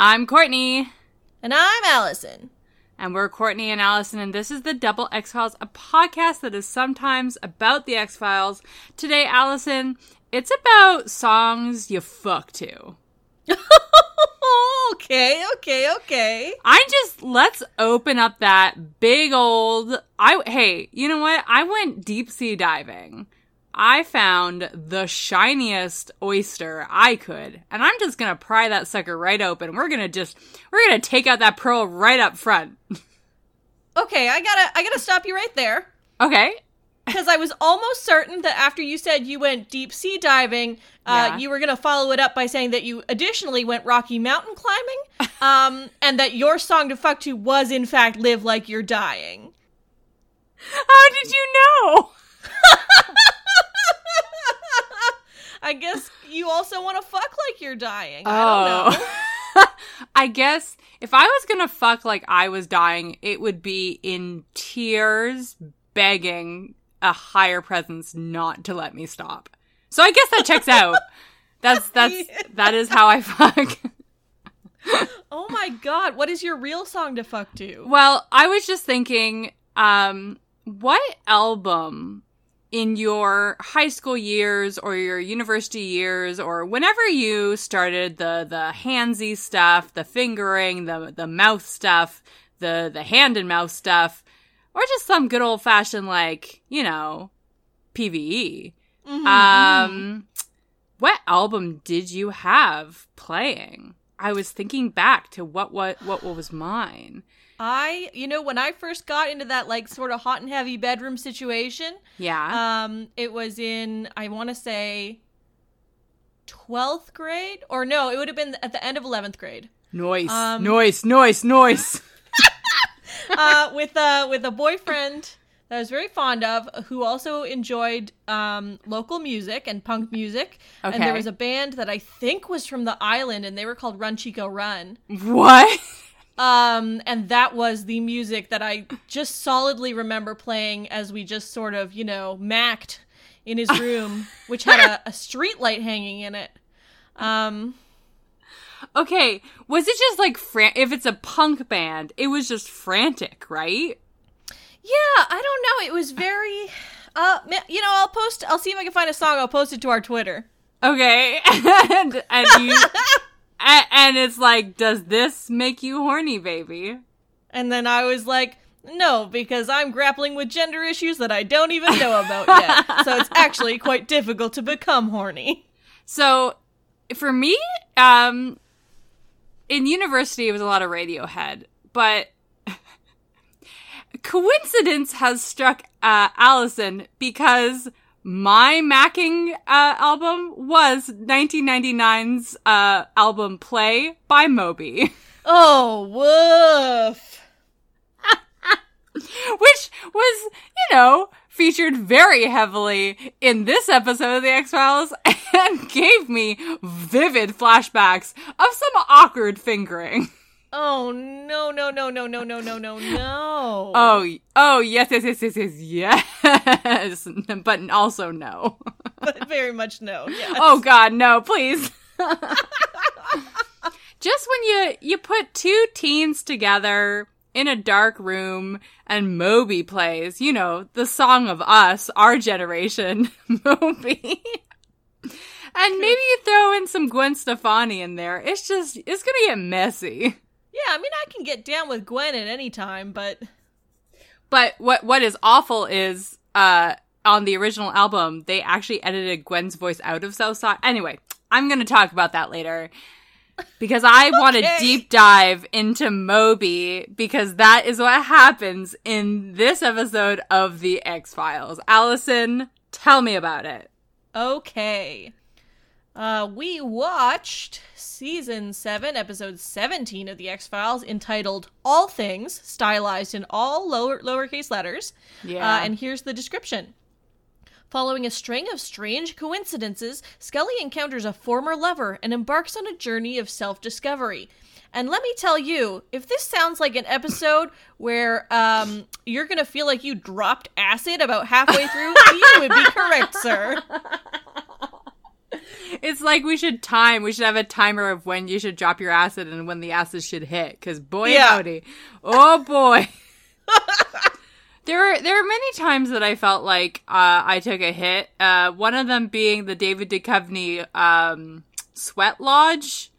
I'm Courtney. And I'm Alison. And we're Courtney and Alison, and this is the Double X Files, a podcast that is sometimes about the X Files. Today, Alison, it's about songs you fuck to. okay, okay, okay. I just let's open up that big old I hey, you know what? I went deep sea diving. I found the shiniest oyster I could, and I'm just gonna pry that sucker right open. We're gonna just we're gonna take out that pearl right up front. Okay, I gotta I gotta stop you right there. Okay. Because I was almost certain that after you said you went deep sea diving, uh, Yeah. you were gonna follow it up by saying that you additionally went Rocky Mountain climbing, um, and that your song to fuck to was in fact "Live Like You're Dying." How did you know? I guess you also want to fuck like you're dying. I don't know. Oh. I guess if I was gonna fuck like I was dying, it would be in tears, begging a higher presence not to let me stop. So I guess that checks out. That's that's that is how I fuck. Oh my god, what is your real song to fuck to? Well, I was just thinking, um, what album in your high school years or your university years or whenever you started the the handsy stuff, the fingering, the the mouth stuff, the the hand and mouth stuff, or just some good old fashioned like, you know, PVE. Um what album did you have playing? I was thinking back to what what what was mine. I, you know, when I first got into that like sort of hot and heavy bedroom situation, Yeah. um, it was in I want to say 12th grade or no, it would have been at the end of 11th grade. noise. um, noise, noise, noise. uh, with a with a boyfriend that I was very fond of, who also enjoyed um, local music and punk music. And there was a band that I think was from the island, and they were called Run Chico Run. what? Um, and that was the music that I just solidly remember playing as we just sort of, you know, macked in his room, which had a, a street light hanging in it. Um, Okay, was it just like fran- if it's a punk band, it was just frantic, right? yeah, I don't know. It was very, uh, you know, I'll post. I'll see if I can find a song. I'll post it to our Twitter. Okay, and and you and, and it's like, does this make you horny, baby? And then I was like, no, because I'm grappling with gender issues that I don't even know about yet. so it's actually quite difficult to become horny. So for me, um, in university, it was a lot of Radiohead, but coincidence has struck uh, Alison because my Macking uh, album was 1999's uh, album Play by Moby, Oh, woof. which was, you know, featured very heavily in this episode of The X Files and gave me vivid flashbacks of some awkward fingering. Oh, no, no, no, no, no, no, no, no, no. Oh, oh, yes, yes, yes, yes, yes, yes, but also no. But very much no. Yeah. Oh God, no, please. Just when you you put two teens together in a dark room and Moby plays, you know, the song of us, our generation, Moby. And maybe you throw in some Gwen Stefani in there. It's just it's gonna get messy. Yeah, I mean, I can get down with Gwen at any time, but But what what is awful is uh on the original album they actually edited Gwen's voice out of Southside. Anyway, I'm going to talk about that later. Because I want a deep dive into Moby because that is what happens in this episode of The X-Files. Alison, tell me about it. okay. Uh, we watched season 7, episode 17 of The X Files, entitled All Things, stylized in all lower lowercase letters. Yeah. Uh, and here's the description Following a string of strange coincidences, Scully encounters a former lover and embarks on a journey of self discovery. And let me tell you, if this sounds like an episode where um, you're going to feel like you dropped acid about halfway through, you would be correct, sir. It's like we should time. We should have a timer of when you should drop your acid and when the acid should hit. Because boy, Yeah. howdy, oh boy. there are there are many times that I felt like uh, I took a hit. Uh, one of them being the David Duchovny um, sweat lodge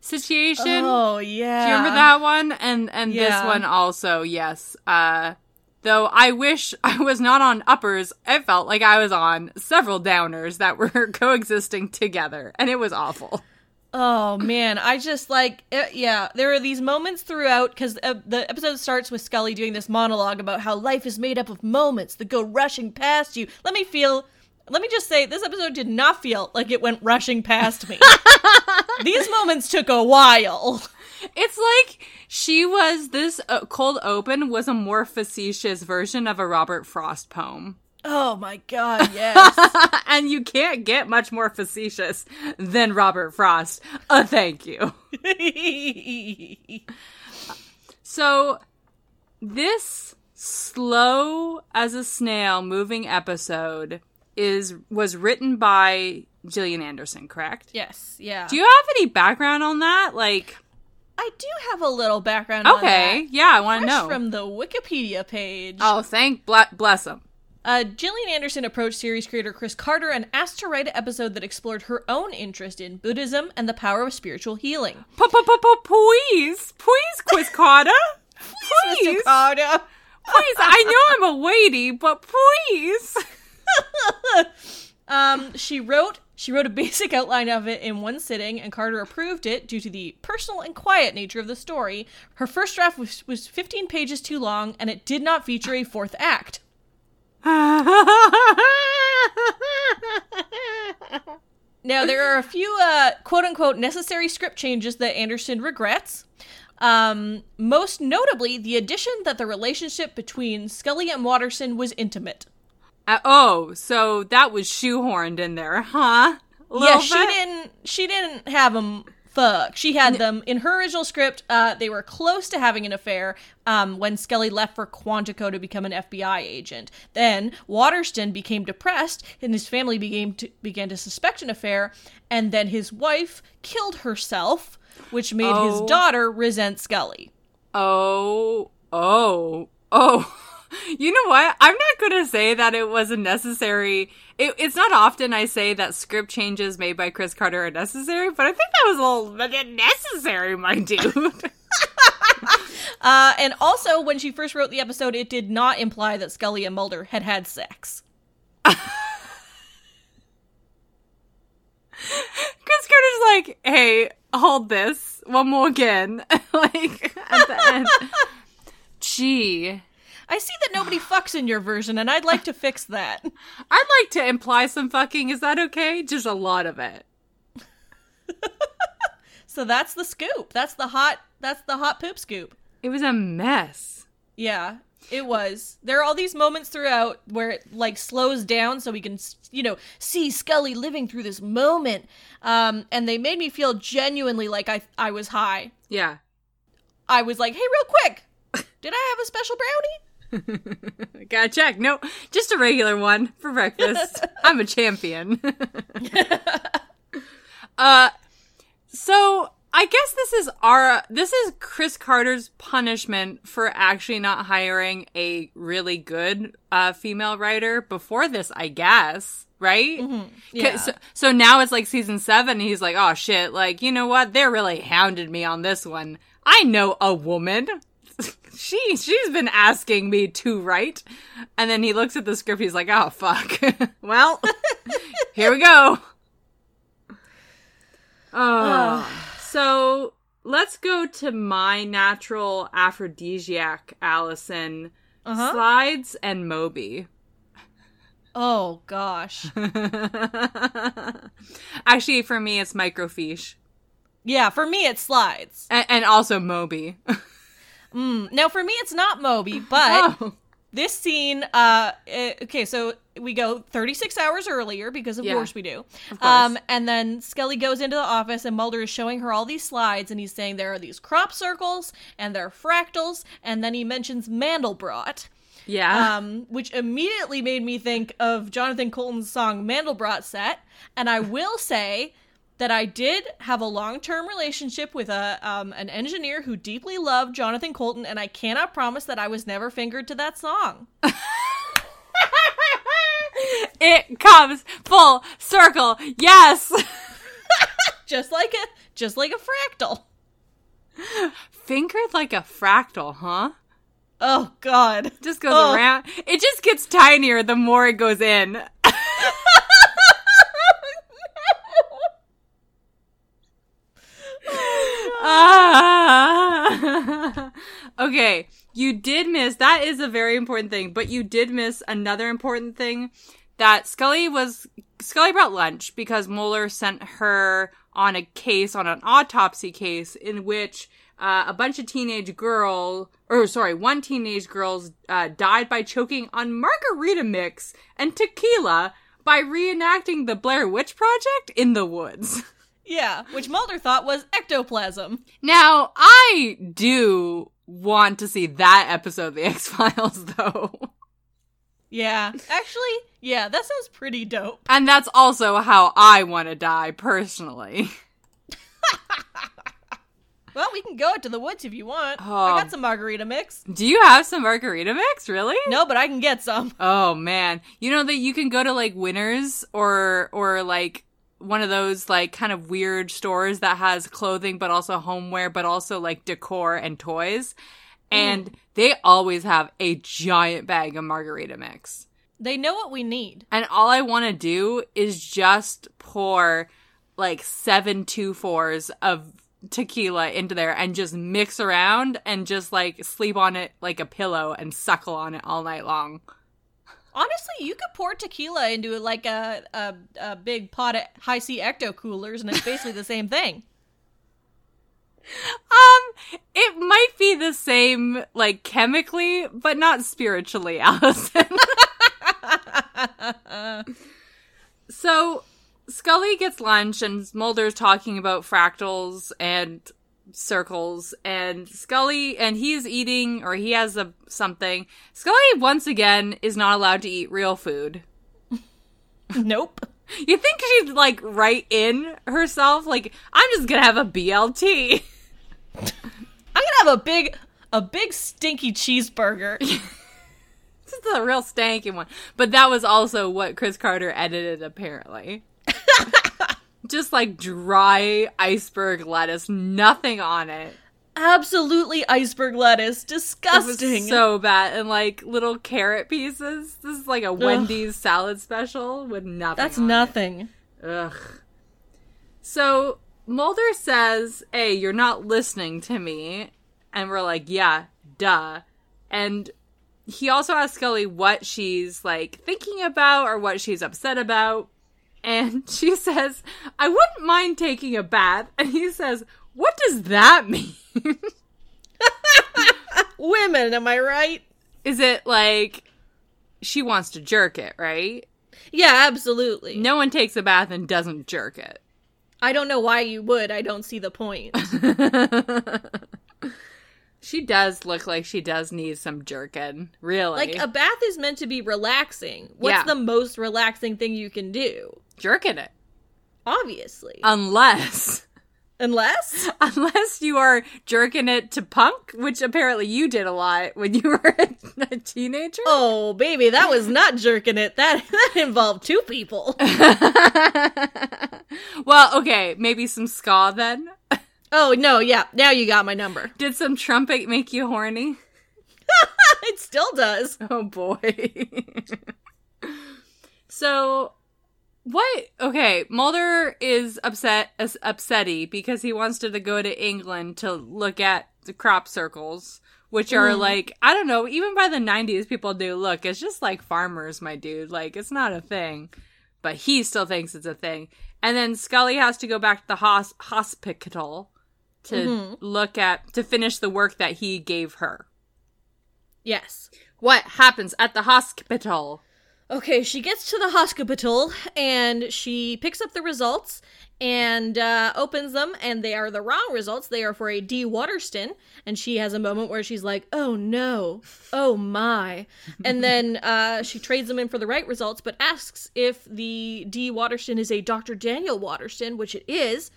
situation. Oh, yeah. Do you remember that one? And and this one also, yes. Uh though I wish I was not on uppers, it felt like I was on several downers that were coexisting together, and it was awful. Oh man, I just like uh, yeah. There are these moments throughout because uh, the episode starts with Scully doing this monologue about how life is made up of moments that go rushing past you. Let me feel. Let me just say, this episode did not feel like it went rushing past me. these moments took a while. It's like she was this uh, cold open was a more facetious version of a Robert Frost poem. Oh my god, yes. and you can't get much more facetious than Robert Frost. Uh, thank you. So, this slow as a snail moving episode is was written by Gillian Anderson, correct? yes, yeah. Do you have any background on that? Like, I do have a little background. on okay, that. yeah, I want to know. from the Wikipedia page. oh, thank ble- bless him. Uh, Gillian Anderson approached series creator Chris Carter and asked to write an episode that explored her own interest in Buddhism and the power of spiritual healing. Please, please, Chris Carter. Please, Carter. please. I know I'm a weighty, but please. Um, she wrote she wrote a basic outline of it in one sitting, and Carter approved it due to the personal and quiet nature of the story. Her first draft was, was 15 pages too long, and it did not feature a fourth act. Now, there are a few uh, quote unquote necessary script changes that Anderson regrets. Um, most notably, the addition that the relationship between Scully and Waterston was intimate. Uh, oh, so that was shoehorned in there, huh? Yeah, little she bit? didn't. She didn't have them. Fuck. She had them in her original script. Uh, they were close to having an affair um, when Scully left for Quantico to become an FBI agent. Then Waterston became depressed, and his family began to began to suspect an affair. And then his wife killed herself, which made Oh. his daughter resent Scully. Oh, oh, oh. You know what? I'm not going to say that it was a necessary. It, it's not often I say that script changes made by Chris Carter are necessary, but I think that was a little bit necessary, my dude. Uh, and also, when she first wrote the episode, it did not imply that Scully and Mulder had had sex. Chris Carter's like, hey, hold this one more again. like, at the end. Gee. I see that nobody fucks in your version, and I'd like to fix that. I'd like to imply some fucking. Is that okay? Just a lot of it. So that's the scoop. That's the hot. That's the hot poop scoop. It was a mess. Yeah, it was. There are all these moments throughout where it like slows down so we can, you know, see Scully living through this moment. Um, and they made me feel genuinely like I I was high. Yeah. I was like, hey, real quick, did I have a special brownie? Gotta check. No, just a regular one for breakfast. I'm a champion. uh, so I guess this is our this is Chris Carter's punishment for actually not hiring a really good uh, female writer before this. I guess right. 'Cause- Yeah. So, so now it's like season seven. He's like, oh shit! Like you know what? They're really hounded me on this one. I know a woman. she she's been asking me to write. And then he looks at the script. He's like oh fuck. Well. Here we go. Oh so let's go to my natural aphrodisiac alison. Uh-huh. slides and moby. Oh gosh. actually for me it's microfiche. Yeah, for me it slides. and, and also moby Mm. Now for me it's not Moby, but oh this scene uh okay so we go 36 hours earlier because of Yeah. course we do. Course. Um, and then Scully goes into the office and Mulder is showing her all these slides and he's saying there are these crop circles and there are fractals and then he mentions Mandelbrot. yeah. Um, which immediately made me think of Jonathan Coulton's song Mandelbrot set. And I will say that I did have a long-term relationship with a um, an engineer who deeply loved Jonathan Coulton, and I cannot promise that I was never fingered to that song. it comes full circle. Yes. Just like a just like a fractal. Fingered like a fractal, huh? Oh God. Just goes Oh. around. It just gets tinier the more it goes in. Ah. okay, you did miss. That is a very important thing, but you did miss another important thing that Scully was Scully brought lunch because Mulder sent her on a case on an autopsy case in which uh, a bunch of teenage girl or sorry one teenage girls uh, died by choking on margarita mix and tequila by reenacting the Blair Witch Project in the woods. Yeah, which Mulder thought was ectoplasm. Now, I do want to see that episode of The X Files, though. Yeah, actually, yeah, that sounds pretty dope. And that's also how I want to die, personally. Well, we can go out to the woods if you want. Oh. I got some margarita mix. Do you have some margarita mix, really? No, but I can get some. Oh, man. You know that you can go to, like, Winners or, or, like, one of those, like, kind of weird stores that has clothing, but also homeware, but also, like, decor and toys. Hmm. And they always have a giant bag of margarita mix. They know what we need. And all I want to do is just pour like seven two fours of tequila into there and just mix around and just like sleep on it like a pillow and suckle on it all night long. Honestly, you could pour tequila into like a a, a big pot of Hi-C ecto coolers, and it's basically the same thing. Um, it might be the same like chemically, but not spiritually, Alison. so Scully gets lunch and Mulder's talking about fractals and circles and Scully and he's eating or he has a something. Scully once again is not allowed to eat real food. nope. You think she'd like write in herself like I'm just going to have a BLT. I'm gonna have a big a big stinky cheeseburger. This is a real stanky one. But that was also what Chris Carter edited, apparently. Just like dry iceberg lettuce, nothing on it. Absolutely iceberg lettuce. Disgusting. so bad. And like little carrot pieces. This is like a Wendy's salad special with nothing. That's on it. nothing. Ugh. So Mulder says, Hey, you're not listening to me. And we're like, Yeah, duh. And he also asks Scully what she's like thinking about or what she's upset about. And she says, I wouldn't mind taking a bath. And he says, What does that mean? Women, am I right? Is it like she wants to jerk it, right? Yeah, absolutely. No one takes a bath and doesn't jerk it. I don't know why you would. I don't see the point. She does look like she does need some jerking, Really. like a bath is meant to be relaxing. What's Yeah. the most relaxing thing you can do? Jerking it. Obviously. Unless Unless unless you are jerking it to punk, which apparently you did a lot when you were a teenager. Oh, baby, that was not jerking it. That that involved two people. well, okay, maybe some ska then. Oh, no, yeah. Now you got my number. Did some trumpet make you horny? It still does. Oh boy. so what okay, Mulder is upset upsetty because he wants to, to go to England to look at the crop circles, which are mm-hmm. like I don't know, even by the 90s people do look, it's just like farmers, my dude. Like it's not a thing. But he still thinks it's a thing. And then Scully has to go back to the hos- hospital to mm-hmm. look at to finish the work that he gave her. Yes. What happens at the hospital? Okay, she gets to the hospital and she picks up the results and uh, opens them, and they are the wrong results. They are for a D. Waterston, and she has a moment where she's like, "Oh no, oh my," and then uh, she trades them in for the right results, but asks if the D. Waterston is a Dr. Daniel Waterston, which it is,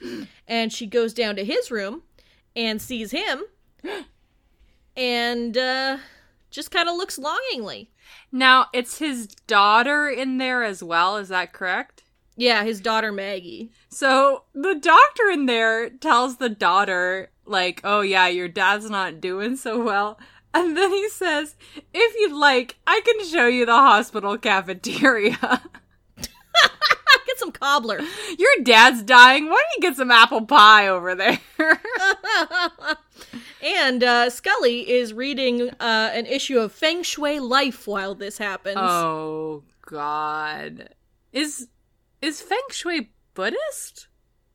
and she goes down to his room and sees him, and uh, just kind of looks longingly. Now, it's his daughter in there as well, is that correct? Yeah, his daughter Maggie. So the doctor in there tells the daughter, like, oh yeah, your dad's not doing so well. And then he says, if you'd like, I can show you the hospital cafeteria. Get some cobbler. Your dad's dying. Why don't you get some apple pie over there? and uh, Scully is reading uh, an issue of Feng Shui Life while this happens. oh God. Is is Feng Shui Buddhist?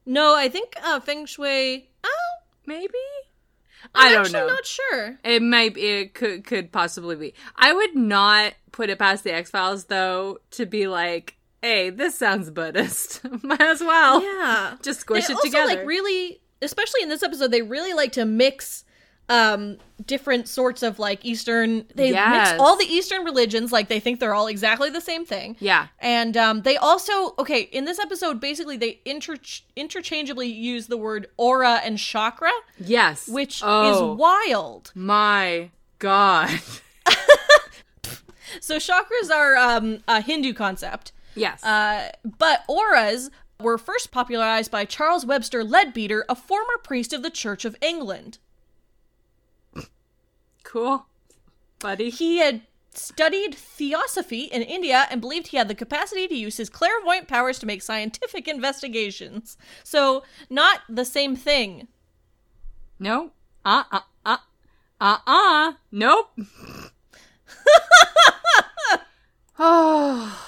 No, I think uh, Feng Shui. Oh, Maybe? I'm I don't actually know. not sure. It might it could could possibly be. I would not put it past the X Files though to be like, hey, this sounds Buddhist. Might as well. Yeah, Just squish they it also, together. Like really, especially in this episode, they really like to mix um different sorts of like Eastern. They Yes. mix all the Eastern religions. Like they think they're all exactly the same thing. yeah. And um, they also okay in this episode. Basically, they inter- interchangeably use the word aura and chakra, Yes. which oh, is wild. my God. So chakras are um, a Hindu concept, Yes. uh, but auras were first popularized by Charles Webster Leadbeater, a former priest of the Church of England. Cool. Buddy. He had studied theosophy in India and believed he had the capacity to use his clairvoyant powers to make scientific investigations. So, not the same thing. No. Uh uh uh. Uh uh. Nope. oh.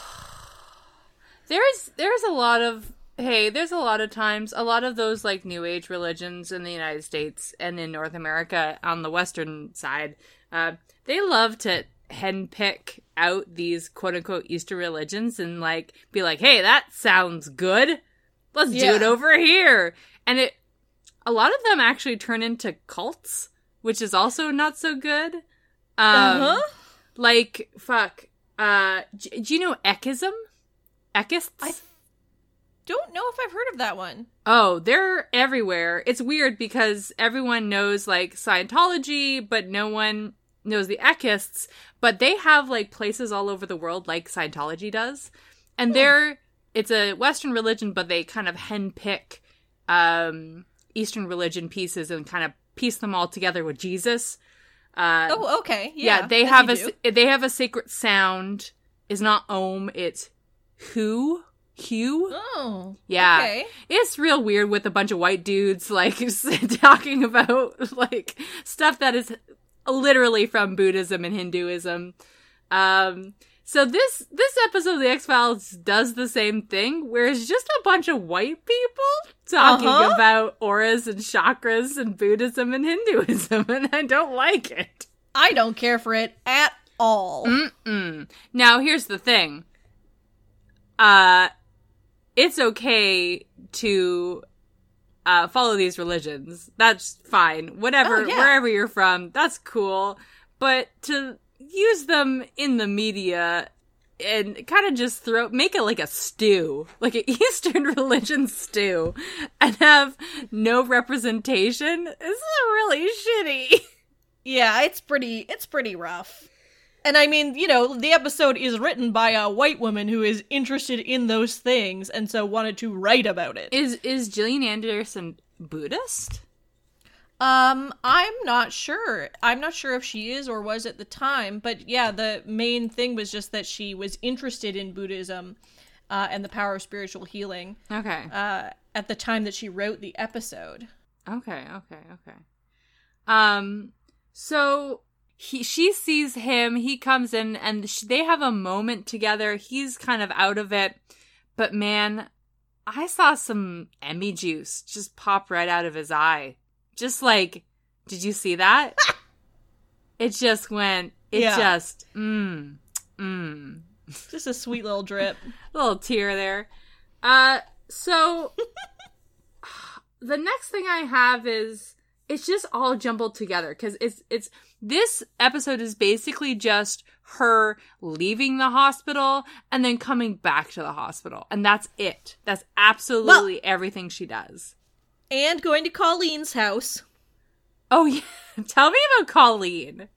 There's there's a lot of hey, there's a lot of times a lot of those like new age religions in the United States and in North America on the western side, uh, they love to henpick out these quote unquote Easter religions and like be like, hey, that sounds good. Let's do it over here. And it a lot of them actually turn into cults, which is also not so good. Um, uh-huh. Like, fuck. Uh, do you know Ekism? Ekists? I don't know if I've heard of that one. oh, they're everywhere. It's weird because everyone knows like Scientology, but no one knows the Ekists. But they have like places all over the world, like Scientology does, and they're it's a Western religion, but they kind of henpick um, Eastern religion pieces and kind of piece them all together with Jesus. Uh, Oh, okay. yeah, Yeah, they have a do. they have a sacred sound. Is not Om, it's Who. Hugh. Oh, Yeah. Okay. It's real weird with a bunch of white dudes like talking about like stuff that is literally from Buddhism and Hinduism. Um so this this episode of the X Files does the same thing, where it's just a bunch of white people talking Uh-huh. about auras and chakras and Buddhism and Hinduism, and I don't like it. I don't care for it at all. Mm-mm. Now here's the thing. Uh it's okay to uh follow these religions. That's fine. Whatever Oh, yeah. wherever you're from, that's cool. But to use them in the media and kind of just throw make it like a stew, like an Eastern religion stew, and have no representation is really shitty. Yeah, it's pretty it's pretty rough. And I mean, you know, the episode is written by a white woman who is interested in those things and so wanted to write about it. Is is Gillian Anderson Buddhist? Um, I'm not sure. I'm not sure if she is or was at the time, but yeah, the main thing was just that she was interested in Buddhism uh, and the power of spiritual healing Okay. uh, at the time that she wrote the episode. Okay, okay, okay. Um so he she sees him, he comes in and sh- they have a moment together. He's kind of out of it. But man, I saw some Emmy juice just pop right out of his eye. Just like did you see that? it just went it Yeah. just mm mm Just a sweet little drip. little tear there. Uh, so the next thing I have is it's just all jumbled together because it's it's this episode is basically just her leaving the hospital and then coming back to the hospital, and that's it. That's absolutely everything she does. And going to Colleen's house. Oh yeah, tell me about Colleen.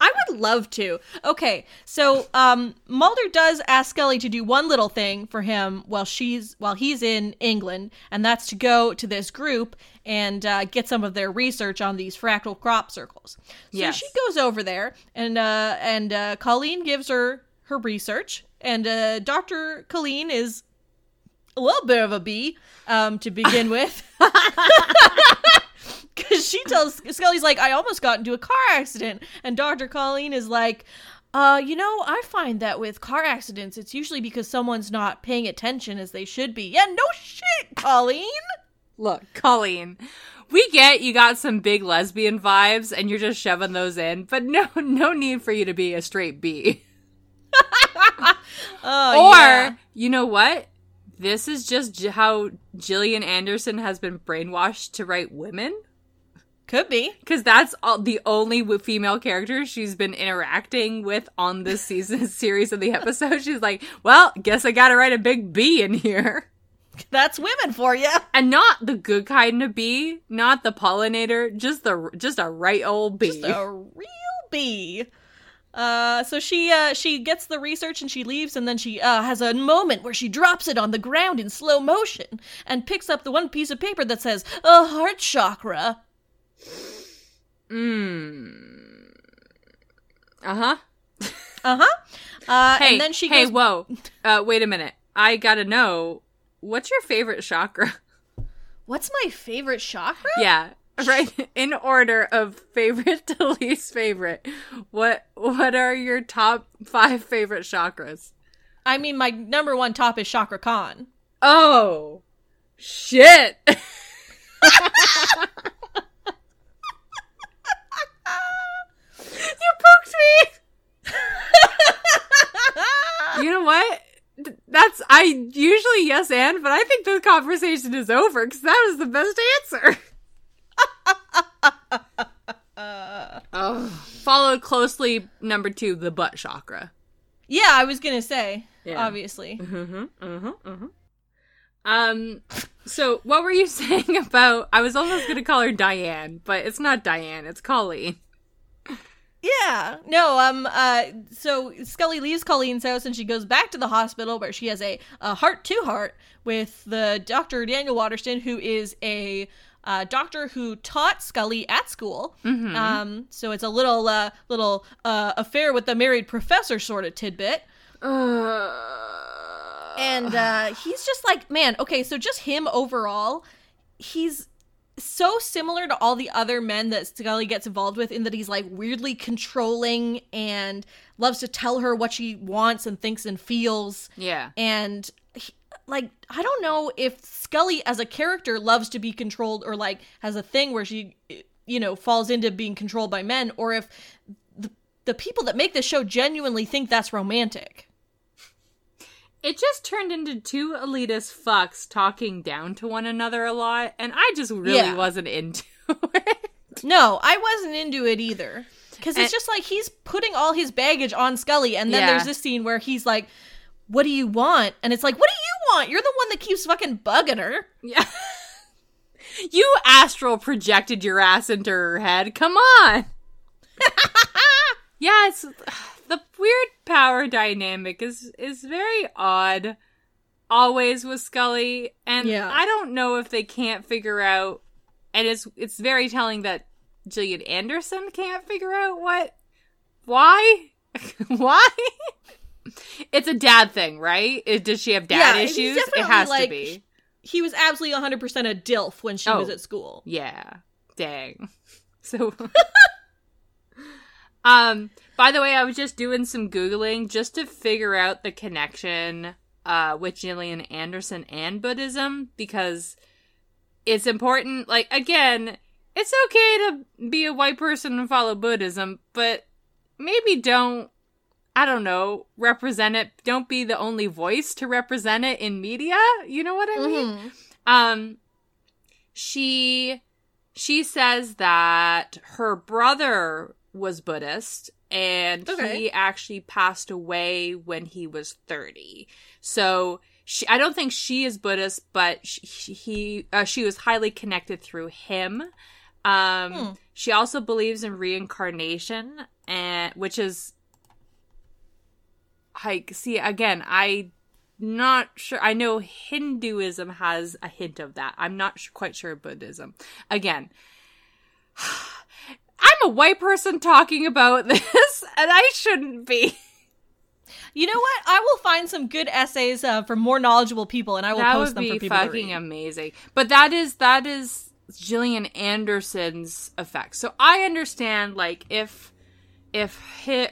I would love to. Okay, so um, Mulder does ask Scully to do one little thing for him while she's while he's in England, and that's to go to this group and uh, get some of their research on these fractal crop circles. So Yes. she goes over there, and uh, and uh, Colleen gives her her research, and uh, Doctor Colleen is a little bit of a bee um, to begin with. Because she tells Scully's like, I almost got into a car accident. And Dr. Colleen is like, uh, you know, I find that with car accidents, it's usually because someone's not paying attention as they should be. Yeah, no shit, Colleen. Look, Colleen, we get you got some big lesbian vibes and you're just shoving those in, but no no need for you to be a straight B. Oh, or yeah. you know what? This is just j- how Gillian Anderson has been brainwashed to write women could be. because that's all, the only female character she's been interacting with on this season series of the episode. She's like, "Well, guess I got to write a big B in here." That's women for you. And not the good kind of bee, not the pollinator, just the just a right old bee. Just a real bee. Uh, so she uh, she gets the research and she leaves, and then she uh, has a moment where she drops it on the ground in slow motion and picks up the one piece of paper that says a heart chakra. Mm. Uh-huh. Uh-huh. Uh Hey, And then she hey, goes. whoa. Uh, wait a minute. I gotta know, what's your favorite chakra? What's my favorite chakra? yeah, right. In order of favorite to least favorite. What What are your top five favorite chakras? I mean, my number one top is Chakra Khan. Oh, shit. you poked me. You know what? That's I usually yes and, but I think the conversation is over because that was the best answer. oh, followed closely number two, the butt chakra. Yeah, I was gonna say, Yeah. obviously. Mm-hmm. Mm-hmm. Mm-hmm. Um. So, what were you saying about? I was almost gonna call her Diane, but it's not Diane. It's Colleen. Yeah. No, um uh so Scully leaves Colleen's house and she goes back to the hospital where she has a, a heart to heart with the Dr. Daniel Waterston who is a uh, doctor who taught Scully at school. Mm-hmm. Um so it's a little uh little uh affair with the married professor sort of tidbit. Uh, And uh he's just like, man, okay, so just him overall, he's so similar to all the other men that Scully gets involved with in that he's like weirdly controlling and loves to tell her what she wants and thinks and feels. yeah. And he, like, I don't know if Scully as a character loves to be controlled or like has a thing where she, you know, falls into being controlled by men or if the, the people that make this show genuinely think that's romantic. It just turned into two elitist fucks talking down to one another a lot, and I just really Yeah. wasn't into it. No, I wasn't into it either. Because it's just like he's putting all his baggage on Scully, and then Yeah. there's this scene where he's like, What do you want? And it's like, What do you want? You're the one that keeps fucking bugging her. Yeah. you astral projected your ass into her head. Come on. yeah, it's the weird power dynamic is is very odd always with Scully and Yeah. I don't know if they can't figure out and it's it's very telling that Gillian Anderson can't figure out what why why it's a dad thing, right? It, does she have dad Yeah, issues? It has to be. He was absolutely 100% a DILF when she was Oh. at school. Yeah. Dang. So Um by the way, I was just doing some googling just to figure out the connection uh with Gillian Anderson and Buddhism because it's important like again, it's okay to be a white person and follow Buddhism, but maybe don't I don't know, represent it. Don't be the only voice to represent it in media. You know what I mean? Mhm. Um, she she says that her brother was Buddhist and Okay. he actually passed away when he was 30. So she, I don't think she is Buddhist, but she, he, uh, she was highly connected through him. Um, Hmm. she also believes in reincarnation and, which is, like, see, again, I not sure. I know Hinduism has a hint of that. I'm not sh- quite sure Buddhism. Again, I'm a white person talking about this, and I shouldn't be. You know what? I will find some good essays uh, from more knowledgeable people, and I will that post them for people to fucking read. amazing. But that is that is Gillian Anderson's effect. So I understand, like, if if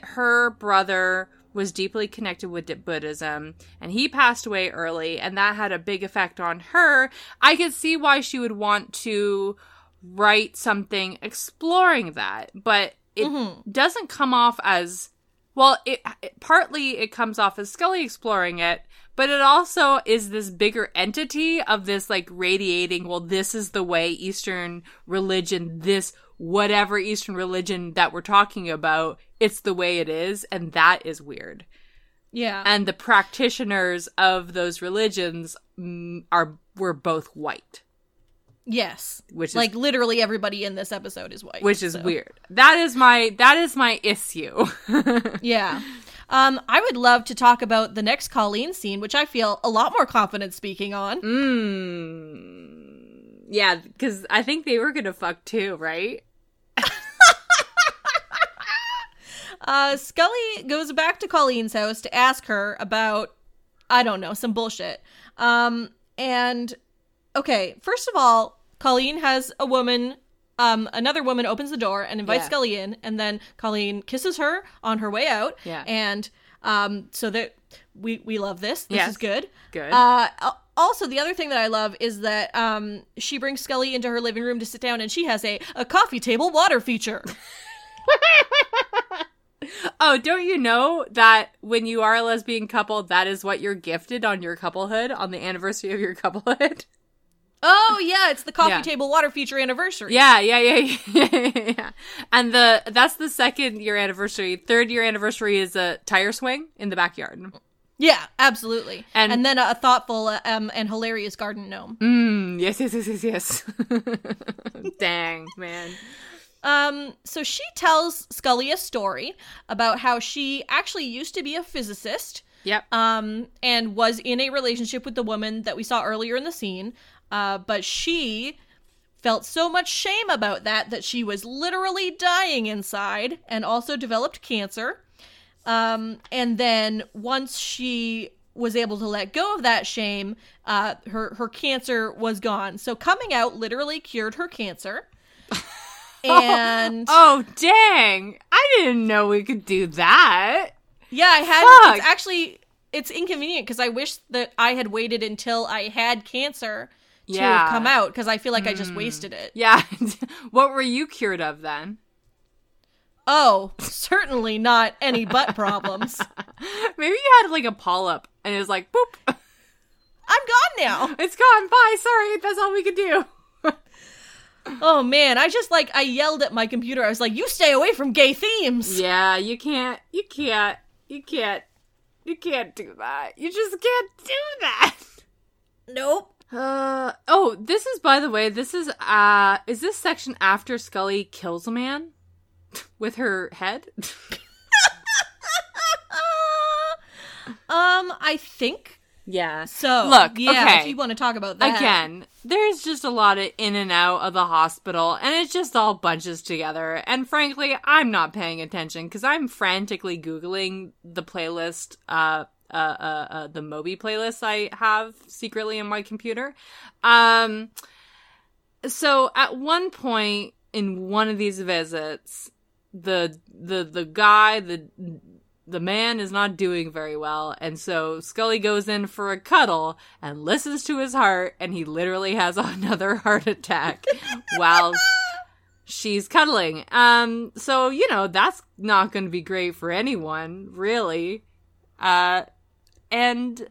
her brother was deeply connected with Buddhism and he passed away early, and that had a big effect on her, I could see why she would want to write something exploring that. But it Mhm. doesn't come off as well. It, it partly it comes off as Scully exploring it, but it also is this bigger entity of this like radiating. Well, this is the way Eastern religion, this whatever Eastern religion that we're talking about, it's the way it is, and that is weird. Yeah. And the practitioners of those religions mm, are were both white, yes. which is Like literally everybody in this episode is white. which is so. weird. That is my that is my issue. Yeah. Um, I would love to talk about the next Colleen scene, which I feel a lot more confident speaking on. Mm. Yeah, because I think they were gonna fuck too, right? Uh, Scully goes back to Colleen's house to ask her about, I don't know, some bullshit. Um, and okay, first of all, Colleen has a woman, um, another woman opens the door and invites Yeah. Scully in, and then Colleen kisses her on her way out. Yeah. And um, so that we we love this. This Yes. is good. Good. Uh, also, the other thing that I love is that um, she brings Scully into her living room to sit down, and she has a, a coffee table water feature. oh, don't you know that when you are a lesbian couple, that is what you're gifted on your couplehood on the anniversary of your couplehood? Oh yeah, it's the coffee Yeah. table water feature anniversary. Yeah, yeah, yeah, yeah, yeah. And the that's the second year anniversary. Third year anniversary is a tire swing in the backyard. Yeah, absolutely. And- And, then a, a thoughtful um, and hilarious garden gnome. Mm, yes, yes, yes, yes, yes. Dang, man. Um, so she tells Scully a story about how she actually used to be a physicist, Yep. um, and was in a relationship with the woman that we saw earlier in the scene. Uh, but she felt so much shame about that that she was literally dying inside and also developed cancer. Um, and then once she was able to let go of that shame, uh, her her cancer was gone. So coming out literally cured her cancer. And Oh, dang. I didn't know we could do that. yeah, I had it's actually it's inconvenient because I wish that I had waited until I had cancer to Yeah. have come out because I feel like I just hmm. wasted it. Yeah. what were you cured of then? Oh, certainly not any butt problems. Maybe you had like a polyp and it was like, boop, I'm gone now. it's gone. Bye. Sorry. That's all we could do. Oh man, I just like I yelled at my computer. I was like, "You stay away from gay themes." Yeah, you can't, you can't, you can't, you can't do that. You just can't do that. Nope. Uh, oh, this is, by the way, this is, uh, is this section after Scully kills a man with her head? um, I think yeah. so. Look, yeah, okay. if you want to talk about that Again, there's just a lot of in and out of the hospital, and it just all bunches together. And frankly, I'm not paying attention because I'm frantically googling the playlist, uh, uh, uh, uh, the Moby playlist I have secretly in my computer. Um, so at one point in one of these visits, the the the guy the the man is not doing very well, and so Scully goes in for a cuddle and listens to his heart, and he literally has another heart attack while she's cuddling. Um, so you know that's not going to be great for anyone, really. Uh, and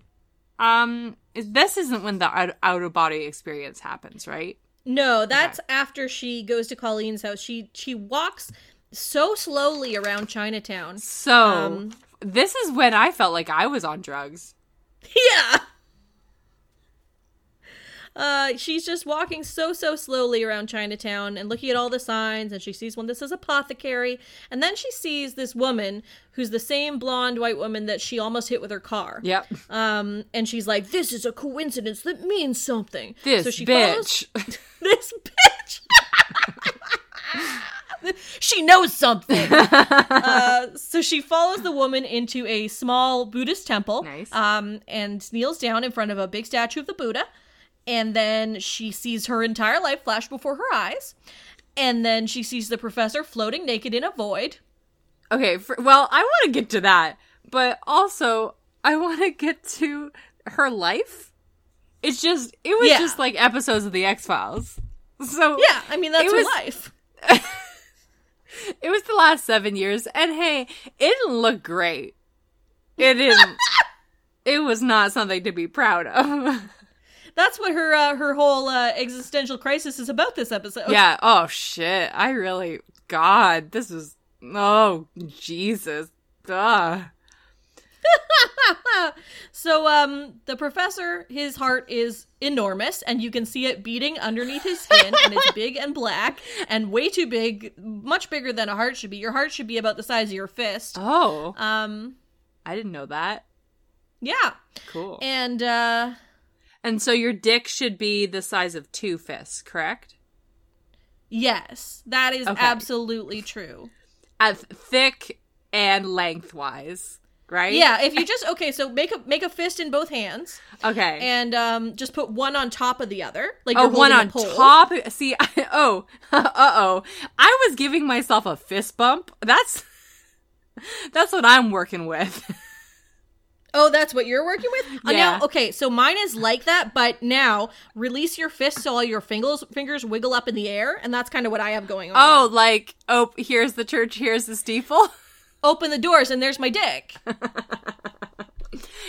um, this isn't when the out of body experience happens, right? No, that's okay. after she goes to Colleen's house. She she walks so slowly around Chinatown. So um, this is when I felt like I was on drugs. Yeah. Uh, she's just walking so so slowly around Chinatown and looking at all the signs, and she sees one that says apothecary, and then she sees this woman who's the same blonde white woman that she almost hit with her car. Yep. Um, and she's like, "This is a coincidence that means something." This so she bitch. Follows- this bitch. she knows something. uh, so she follows the woman into a small Buddhist temple. Nice. Um, and kneels down in front of a big statue of the Buddha and then she sees her entire life flash before her eyes. And then she sees the professor floating naked in a void. Okay for, well i want to get to that but also i want to get to her life. It's just it was yeah. just like episodes of the x-files. So yeah i mean that's her was, life. It was the last seven years and hey it didn't look great. It didn't it was not something to be proud of that's what her uh, her whole uh, existential crisis is about this episode. Yeah. Oh shit. I really God, this is oh Jesus. Duh. so um the professor his heart is enormous and you can see it beating underneath his skin and it's big and black and way too big much bigger than a heart should be your heart should be about the size of your fist oh um i didn't know that yeah cool and uh and so your dick should be the size of two fists, correct? Yes, that is okay. absolutely true. As thick and lengthwise, right? Yeah, if you just okay, so make a make a fist in both hands. Okay. And um just put one on top of the other. Like oh, one on top. See, I, oh, uh-oh. I was giving myself a fist bump. That's that's what I'm working with. Oh, that's what you're working with? Yeah. Uh, now, okay, so mine is like that, but now release your fist so all your fingers fingers wiggle up in the air, and that's kind of what I have going on. Oh, like oh, here's the church, here's the steeple. Open the doors, and there's my dick.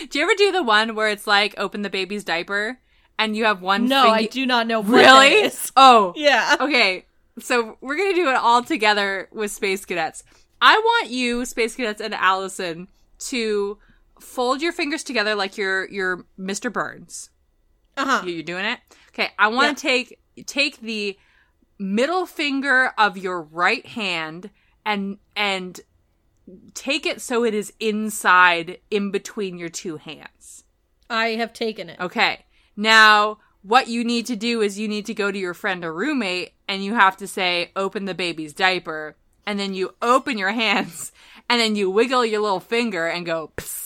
do you ever do the one where it's like open the baby's diaper, and you have one? No, I do not know. really? Oh, yeah. Okay, so we're gonna do it all together with Space Cadets. I want you, Space Cadets, and Alison to fold your fingers together like you're you're Mr. Burns. Uh huh. You, are doing it. Okay. I want to yeah. take take the middle finger of your right hand and and take it so it is inside in between your two hands. I have taken it. Okay. Now, what you need to do is you need to go to your friend or roommate and you have to say, open the baby's diaper. And then you open your hands and then you wiggle your little finger and go, Psst.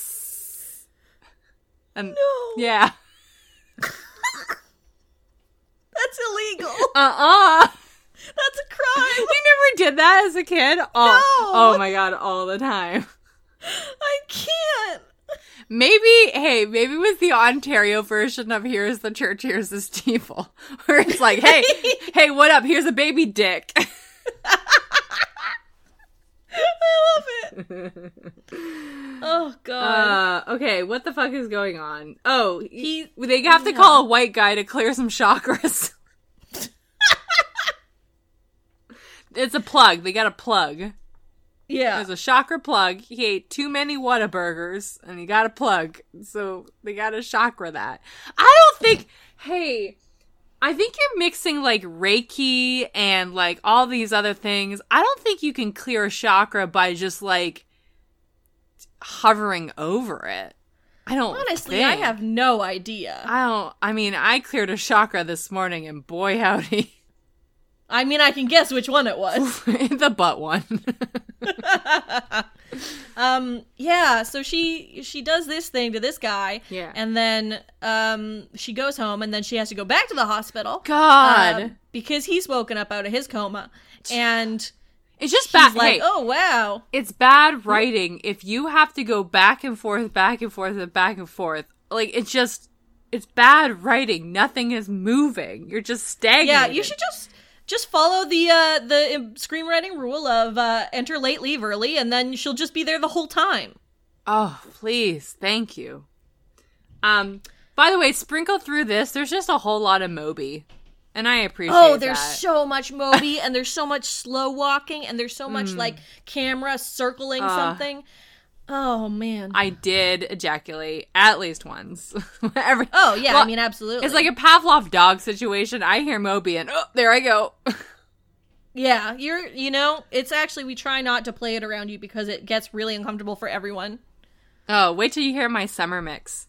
And no. Yeah. That's illegal. Uh-uh. That's a crime. You never did that as a kid? Oh, no. oh my god, all the time. I can't. Maybe, hey, maybe with the Ontario version of Here's the Church, Here's the Steeple, where it's like, hey, hey, what up? Here's a baby dick. I love it. oh god. Uh, okay, what the fuck is going on? Oh, he they have to call a white guy to clear some chakras. it's a plug. They got a plug. Yeah. There's a chakra plug. He ate too many Whataburgers and he got a plug. So they got a chakra that. I don't think hey, I think you're mixing like Reiki and like all these other things. I don't think you can clear a chakra by just like hovering over it. I don't honestly. Think. I have no idea. I don't. I mean, I cleared a chakra this morning, and boy howdy. I mean, I can guess which one it was. the butt one. um yeah so she she does this thing to this guy yeah. and then um she goes home and then she has to go back to the hospital. God. Uh, because he's woken up out of his coma and it's just bad. like hey, oh wow. it's bad writing. If you have to go back and forth back and forth and back and forth like it's just it's bad writing. Nothing is moving. You're just stagnating yeah you should just just follow the uh, the um, screenwriting rule of uh, enter late, leave early, and then she'll just be there the whole time. Oh, please, thank you. Um, by the way, sprinkle through this. There's just a whole lot of Moby, and I appreciate. Oh, there's that. so much Moby, and there's so much slow walking, and there's so much like camera circling Uh. something. Oh man. I did ejaculate at least once. Every, oh yeah, Well, I mean absolutely. it's like a Pavlov dog situation. I hear Moby, and oh, there I go. yeah, you're you know it's actually we try not to play it around you because it gets really uncomfortable for everyone. Oh, wait till you hear my summer mix.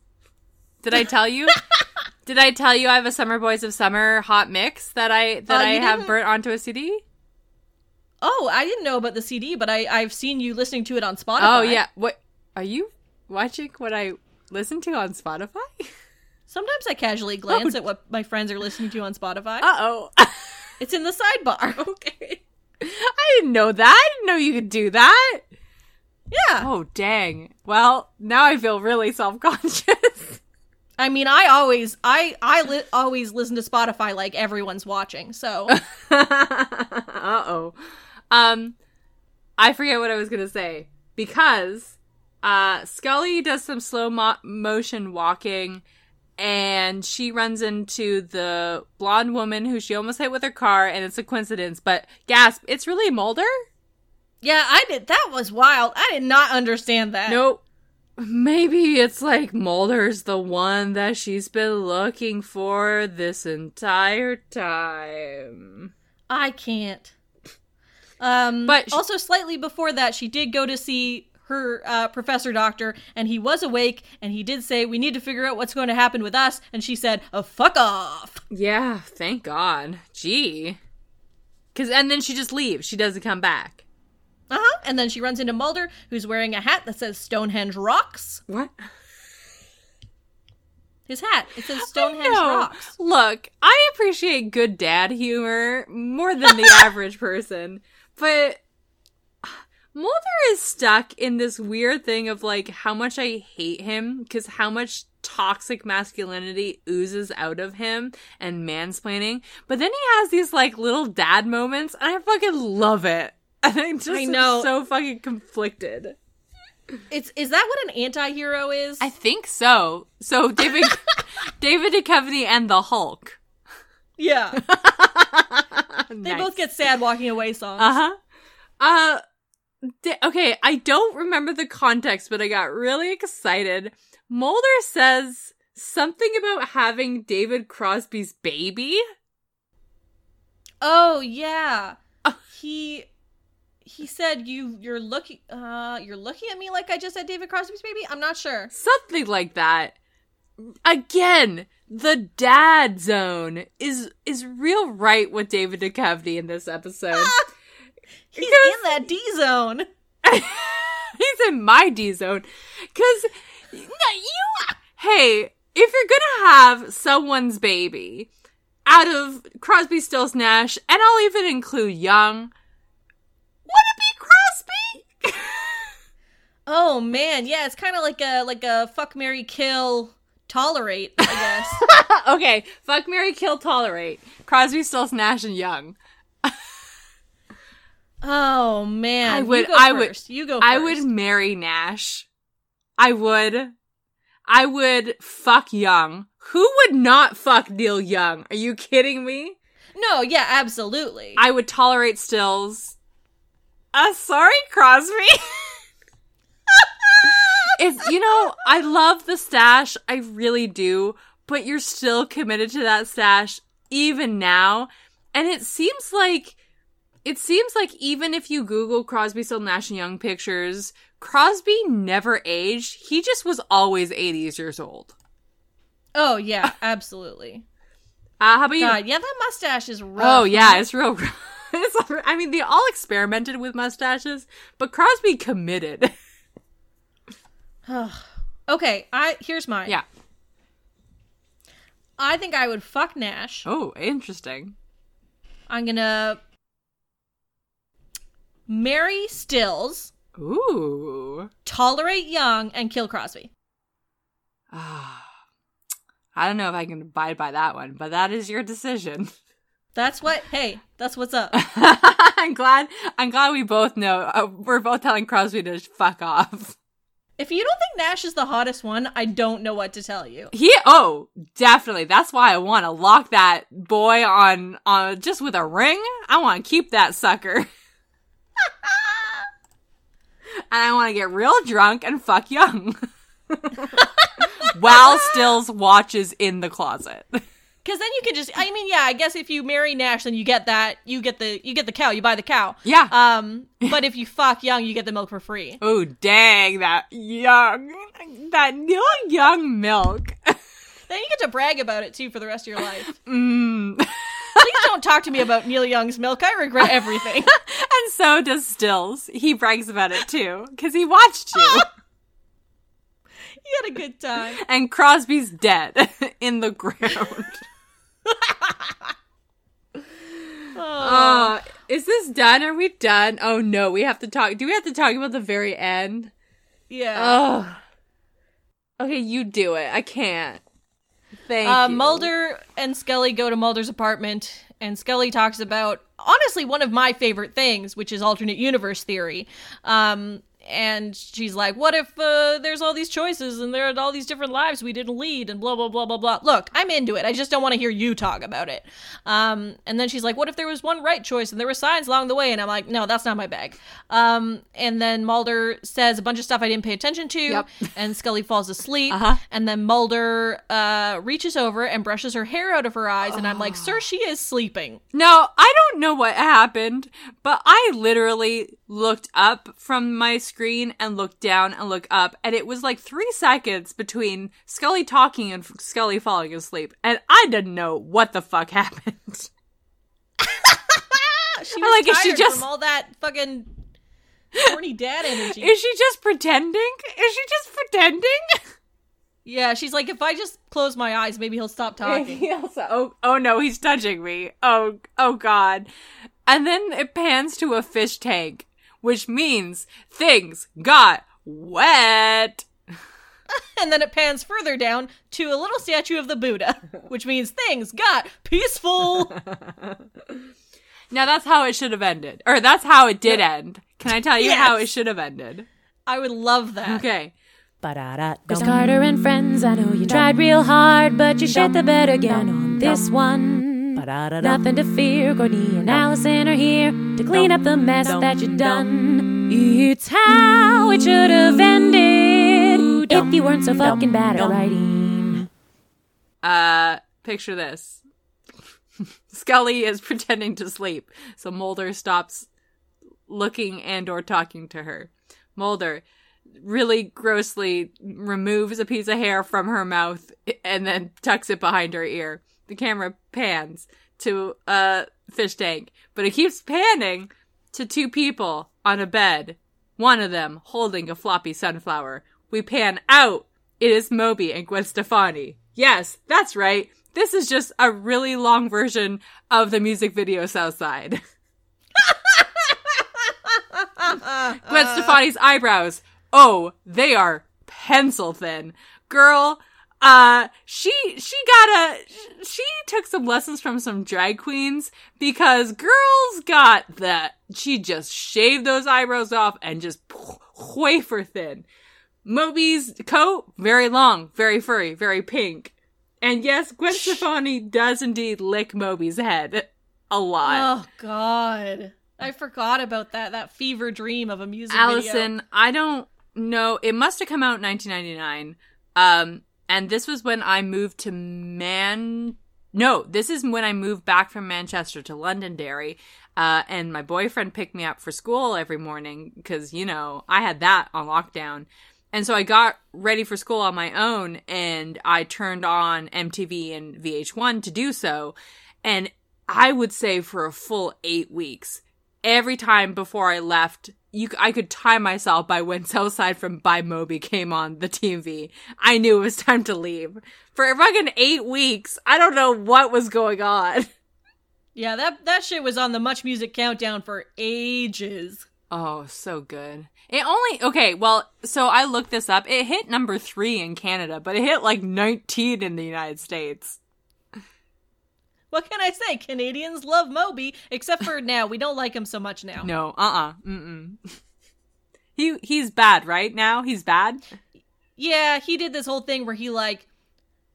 Did I tell you? Did I tell you I have a Summer Boys of Summer hot mix that I that Oh, I have didn't? burnt onto a CD? Oh, I didn't know about the CD, but I I've seen you listening to it on Spotify. Oh yeah. What are you watching? What I listen to on Spotify? Sometimes I casually glance Oh. at what my friends are listening to on Spotify. Uh oh. it's in the sidebar. okay. I didn't know that. I didn't know you could do that. Yeah. Oh dang. Well, now I feel really self conscious. I mean, I always I I li- always listen to Spotify like everyone's watching. So uh oh. Um, I forget what I was gonna say because uh Scully does some slow mo- motion walking, and she runs into the blonde woman who she almost hit with her car, and it's a coincidence. But gasp! It's really Mulder. yeah, I did. That was wild. I did not understand that. Nope. Maybe it's like Mulder's the one that she's been looking for this entire time. I can't. Um, But she- also slightly before that, she did go to see her uh, professor doctor, and he was awake, and he did say, "We need to figure out what's going to happen with us." And she said, "Oh, fuck off." Yeah, thank God. Gee. Cause and then she just leaves. She doesn't come back. Uh huh. And then she runs into Mulder, who's wearing a hat that says Stonehenge Rocks. What? His hat. It says Stonehenge Rocks. Look, I appreciate good dad humor more than the average person, but Mulder is stuck in this weird thing of like how much I hate him because how much toxic masculinity oozes out of him and mansplaining. But then he has these like little dad moments, and I fucking love it. And I just I know. so fucking conflicted. It's is that what an anti-hero is? I think so. So David, David Duchovny and the Hulk. Yeah. They both get sad walking away songs. Uh huh. Uh. okay, I don't remember the context, but I got really excited. Mulder says something about having David Crosby's baby. Oh yeah. Oh. He he said you you're looking uh you're looking at me like I just said David Crosby's baby. I'm not sure. Something like that. Again, the dad zone is is real right with David Duchovny in this episode. He's in that D zone. He's in my D zone. Cause you hey, if you're gonna have someone's baby out of Crosby Stills Nash, and I'll even include Young, would it be Crosby? Oh man, yeah, it's kind of like a like a fuck Mary kill tolerate, I guess. okay, fuck Mary Kill Tolerate. Crosby Stills Nash and Young. oh man, I would- I would- first. You go. First. I would marry Nash. I would. I would fuck Young. Who would not fuck Neil Young? Are you kidding me? No, yeah, absolutely. I would tolerate Stills. Uh, sorry, Crosby. it's you know, I love the stash, I really do, but you're still committed to that stash even now, and it seems like it seems like even if you Google Crosby, Still Nash and Young pictures, Crosby never aged. He just was always 80s years old. oh yeah, absolutely. Uh, how about you? God, yeah, that mustache is rough. Oh yeah, it's real. it's, I mean, they all experimented with mustaches, but Crosby committed. okay, I here's mine. yeah. I think I would fuck Nash. Oh, interesting. I'm gonna marry Stills, Ooh. tolerate Young, and kill Crosby. Ah. I don't know if I can abide by that one, but that is your decision. That's what. Hey, that's what's up. I'm glad. I'm glad we both know. Uh, we're both telling Crosby to fuck off. If you don't think Nash is the hottest one, I don't know what to tell you. He. Oh, definitely. That's why I want to lock that boy on on just with a ring. I want to keep that sucker. and I want to get real drunk and fuck young. While Stills watches in the closet. Because then you can just. I mean, yeah. I guess if you marry Nash, then you get that. You get the. You get the cow. You buy the cow. Yeah. Um. But if you fuck young, you get the milk for free. Oh dang, that young, that new young milk. Then you get to brag about it too for the rest of your life. Mm. Please don't talk to me about Neil Young's milk. I regret everything. and so does Stills. He brags about it too, because he watched you. You had a good time. and Crosby's dead in the ground. Oh. Uh, is this done? Are we done? Oh no, we have to talk. Do we have to talk about the very end? yeah. Oh. Okay, you do it. I can't. Thank Uh, you. Mulder and Scully go to Mulder's apartment, and Scully talks about honestly one of my favorite things, which is alternate universe theory. Um, and she's like, "What if uh, there's all these choices and there are all these different lives we didn't lead and blah blah blah blah blah." Look, I'm into it. I just don't want to hear you talk about it. Um, and then she's like, "What if there was one right choice and there were signs along the way?" And I'm like, "No, that's not my bag." Um, and then Mulder says a bunch of stuff I didn't pay attention to, Yep. and Scully falls asleep. Uh-huh. And then Mulder uh, reaches over and brushes her hair out of her eyes, and I'm like, "Sir, she is sleeping." No, I don't know what happened, but I literally looked up from my screen and looked down and looked up, and it was like three seconds between Scully talking and Scully falling asleep, and I didn't know what the fuck happened. She was Like, is she tired just- from all that fucking horny dad energy. Is she just pretending? Is she just pretending? yeah, she's like, if I just close my eyes, maybe he'll stop talking. He also, oh, oh no, he's touching me. Oh, oh god. And then it pans to a fish tank, which means things got wet. and then it pans further down to a little statue of the Buddha, which means things got peaceful. Now that's how it should have ended. Or that's how it did end. Can I tell you how it should have ended? I would love that. Okay. Chris Carter and friends, I know you tried real hard, but you shit the bed again on this one. Nothing to fear, Courtney and Alison are here to clean up the mess that you've done. It's how it should have ended if you weren't so fucking bad at writing. Uh, picture this. Scully is pretending to sleep, so Mulder stops looking and or talking to her. Mulder really grossly removes a piece of hair from her mouth and then tucks it behind her ear. The camera pans to a fish tank, but it keeps panning to two people on a bed, one of them holding a floppy sunflower. We pan out. It is Moby and Gwen Stefani. Yes, that's right. This is just a really long version of the music video Southside. Gwen Stefani's eyebrows. Oh, they are pencil thin. Girl, uh, she, she got a, she took some lessons from some drag queens because girls got that. She just shaved those eyebrows off and just wafer thin. Moby's coat, very long, very furry, very pink. And yes, Gwen Stefani does indeed lick Moby's head a lot. Oh God, I forgot about that. That fever dream of a music video. Alison, I don't know. It must have come out in 1999. Um, and this was when I moved to Man. No, this is when I moved back from Manchester to Londonderry. Uh, and my boyfriend picked me up for school every morning because, you know, I had that on lockdown. And so I got ready for school on my own and I turned on MTV and VH1 to do so. And I would say for a full eight weeks, every time before I left, you I could time myself by when Southside from By Moby came on the TV. I knew it was time to leave. For fucking eight weeks, I don't know what was going on. Yeah, that that shit was on the Much Music countdown for ages. Oh, so good. It only okay. Well, so I looked this up. It hit number three in Canada, but it hit like nineteen in the United States. What can I say? Canadians love Moby, except for now. We don't like him so much now. No, uh uh-uh, uh. Mm-mm. He he's bad, right? Now he's bad. Yeah, he did this whole thing where he like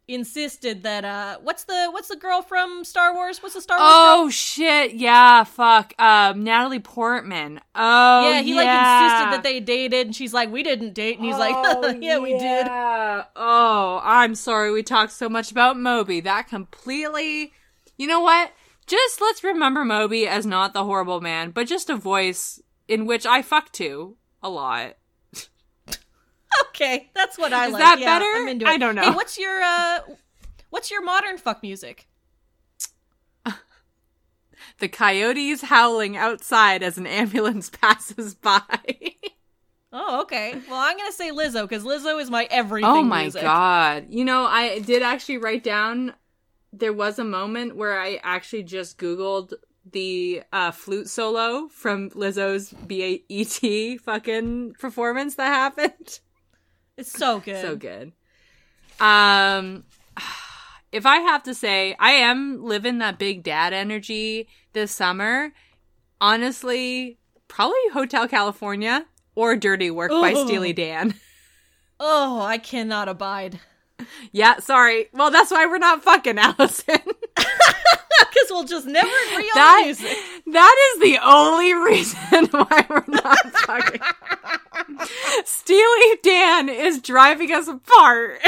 insisted that uh what's the what's the girl from Star Wars? What's the Star Wars Oh girl? shit, yeah, fuck. Um Natalie Portman. Oh yeah, he like insisted that they dated and she's like, We didn't date and he's like, Yeah, we did. Yeah. Oh, I'm sorry we talked so much about Moby. That completely You know what? Just let's remember Moby as not the horrible man, but just a voice in which I fuck to a lot. Okay, that's what I Is like. that Yeah, better? I'm into it. I don't know. Hey, what's your uh what's your modern fuck music? The coyotes howling outside as an ambulance passes by. Oh, okay. Well, I'm gonna say Lizzo because Lizzo is my everything. oh my music. god. You know, I did actually write down there was a moment where I actually just googled the uh, flute solo from Lizzo's BET fucking performance that happened. It's so good. So good. Um if I have to say, I am living that big dad energy this summer. Honestly, probably Hotel California or Dirty Work by Steely Dan. Oh, I cannot abide. Yeah, sorry. Well, that's why we're not fucking Alison. Because we'll just never agree on that music. that is the only reason why we're not fucking. Steely Dan is driving us apart.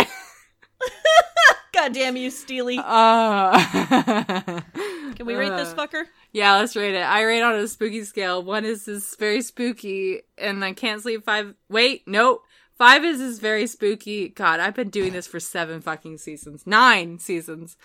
God damn you, Steely. Uh, Can we rate this uh, fucker? Yeah, let's rate it. I rate on a spooky scale. One is is very spooky, and I can't sleep. Five. Wait, nope. Five is is very spooky. God, I've been doing this for seven fucking seasons. Nine seasons.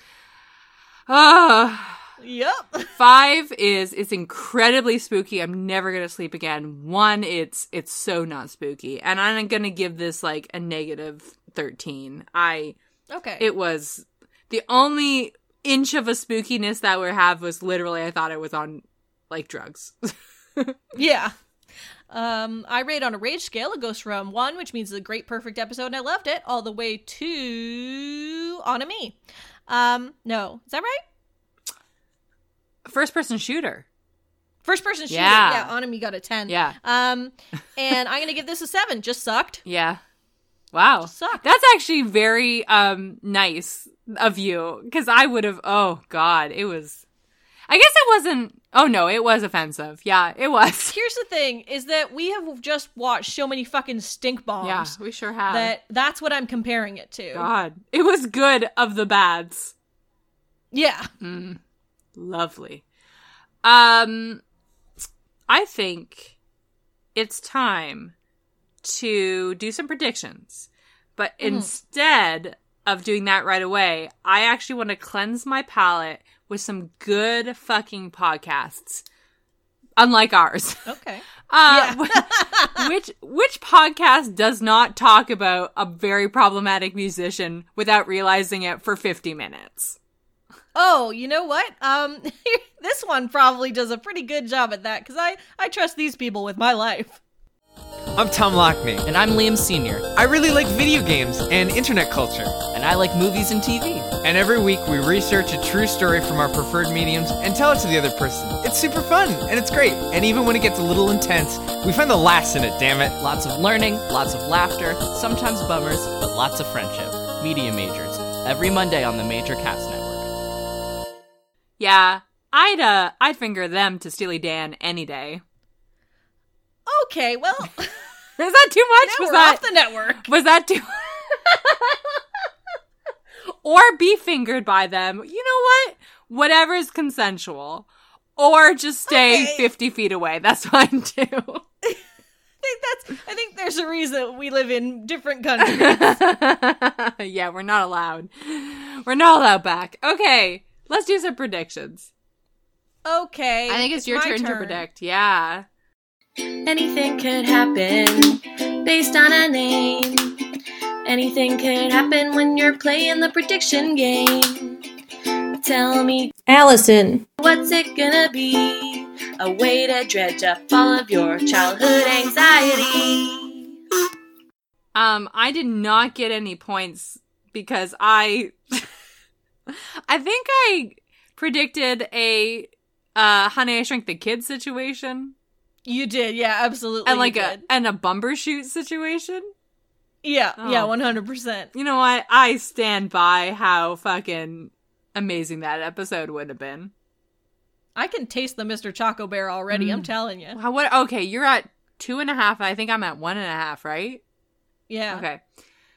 Ah. Yep. Five is it's incredibly spooky. I'm never gonna sleep again. One, it's it's so not spooky, and I'm gonna give this like a negative thirteen. I Okay. it was the only inch of a spookiness that we have was literally I thought it was on like drugs. yeah. Um, I rate on a rage scale. It goes from one, which means it's a great, perfect episode, and I loved it, all the way to on a me. Um, no, is that right? First person shooter. First person shooter. Yeah. Yeah, on a me got a ten. Yeah. Um, and I'm gonna give this a seven. Just sucked. Yeah. Wow. Sucked. That's actually very um nice of you cuz I would have oh god, it was I guess it wasn't Oh no, it was offensive. Yeah, it was. Here's the thing: is that we have just watched so many fucking stink bombs. Yeah, we sure have. That that's what I'm comparing it to. god. It was good of the bads. Yeah. Lovely. Um I think it's time to do some predictions. But instead of doing that right away, I actually want to cleanse my palate with some good fucking podcasts. Unlike ours. Okay. Uh, which which podcast does not talk about a very problematic musician without realizing it for 50 minutes? Oh, you know what? Um, this one probably does a pretty good job at that because I I trust these people with my life. I'm Tom Lockney. And I'm Liam Sr., I really like video games and internet culture. and I like movies and TV. And every week we research a true story from our preferred mediums and tell it to the other person. It's super fun and it's great. And even when it gets a little intense, we find the laughs in it, damn it. Lots of learning, lots of laughter, sometimes bummers, but lots of friendship. Media Majors, every Monday on the Major Cast Network. Yeah, I'd uh I'd finger them to Steely Dan any day. Okay, well, Is that too much? was that off the network. was that too Or be fingered by them. You know what? Whatever is consensual. Or just stay Okay. 50 feet away. That's fine too. I think that's. I think there's a reason we live in different countries. yeah, we're not allowed. We're not allowed back. Okay, let's do some predictions. Okay, I think it's, your my turn, to predict. Yeah. Anything could happen based on a name. Anything could happen when you're playing the prediction game. Tell me, Alison, what's it gonna be? A way to dredge up all of your childhood anxiety. Um, I did not get any points because I, I think I predicted a uh Honey I Shrunk the Kid situation You did, yeah, absolutely. and like a and a Bumbershoot situation. yeah, yeah, Oh. one hundred percent. You know what? I stand by how fucking amazing that episode would have been. I can taste the Mr. Choco Bear already. Mm. I'm telling you. What? Okay, you're at two and a half. I think I'm at one and a half. Right? Yeah. Okay.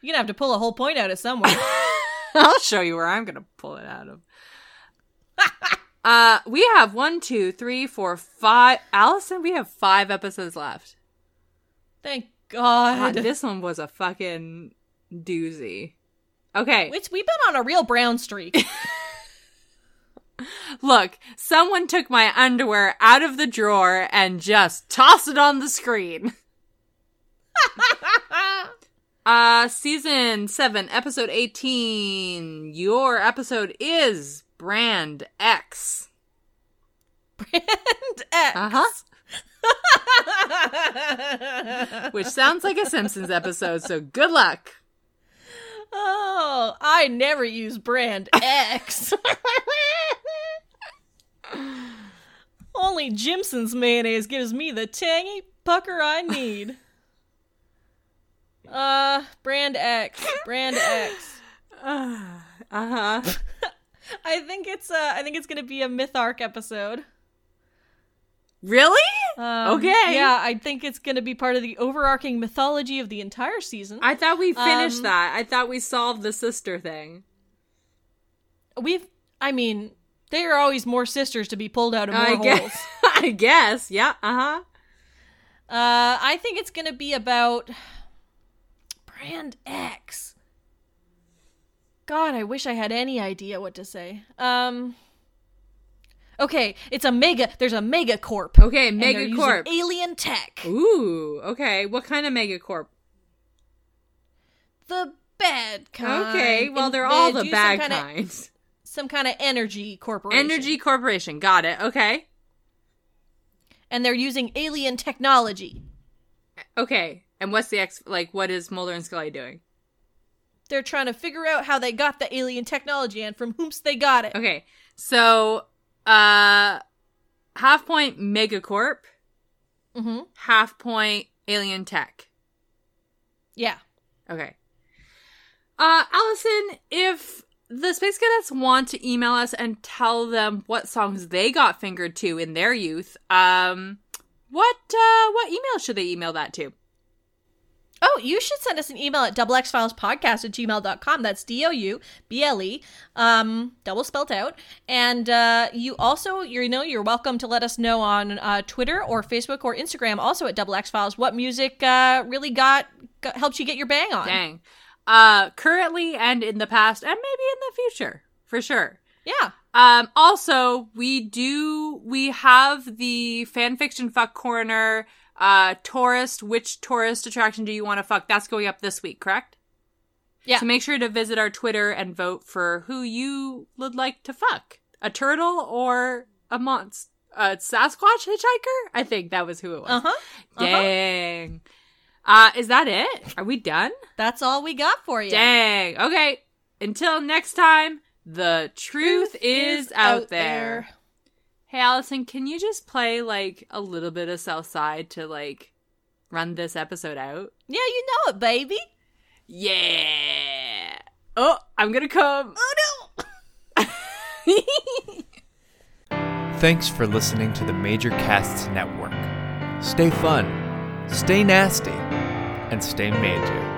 You're gonna have to pull a whole point out of somewhere. I'll show you where I'm gonna pull it out of. uh, we have one, two, three, four, five. Alison, we have five episodes left. Thank God, God. this one was a fucking doozy. Okay, Which we've been on a real brown streak. look, someone took my underwear out of the drawer and just tossed it on the screen. Uh, season 7, episode 18. Your episode is Brand X. Brand X. Uh huh. Which sounds like a Simpsons episode, so good luck. Oh, I never use brand X. Only Jimson's mayonnaise gives me the tangy pucker I need. Uh, brand X. Brand X. Uh huh. I think it's uh I think it's gonna be a myth arc episode. Really? Um, Okay. Yeah, I think it's gonna be part of the overarching mythology of the entire season. I thought we finished Um, that. I thought we solved the sister thing. We've I mean, there are always more sisters to be pulled out of more I holes. guess. I guess. Yeah. Uh huh. Uh, I think it's gonna be about Brand X. God, I wish I had any idea what to say. Um. Okay, it's a mega. There's a mega corp. Okay, and they're using Megacorp. alien tech. Ooh. Okay. What kind of Megacorp? The bad kind. Okay. Well, they're they all the bad some kinds. Some kind of energy corporation. Energy Corporation. Got it. Okay. and they're using alien technology. Okay. And what's the ex? Like, what is Mulder and Scully doing? They're trying to figure out how they got the alien technology and from whom's they got it. Okay. So, uh, half point Megacorp, Mm-hmm. half point Alien Tech. Yeah. Okay. Uh, Alison, if the Space Cadets want to email us and tell them what songs they got fingered to in their youth, um, what uh, what email should they email that to? Oh, you should send us an email at doublexfilespodcast at gmail.com. That's D O U B L E, um, double spelt out. And uh, you also, you know, you're welcome to let us know on uh, Twitter or Facebook or Instagram, also at Double X Files, what music uh, really got, got helped you get your bang on. Dang. Uh, currently and in the past, and maybe in the future, for sure. Yeah. Um, also, we do, we have the fanfiction fuck corner, uh, tourist, which tourist attraction do you want to fuck? That's going up this week, correct? Yeah. So make sure to visit our Twitter and vote for who you would like to fuck. A turtle or a monster? A Sasquatch hitchhiker? I think that was who it was. Uh huh. uh-huh. Dang. Uh, is that it? Are we done? That's all we got for you. Dang. Okay. Until next time, the truth, is, out, there. Hey, Alison, can you just play like a little bit of Southside to like run this episode out? Yeah, you know it, baby. Yeah. Oh, I'm gonna come. Oh no. Thanks for listening to the Major Casts Network. Stay fun, stay nasty, and stay major.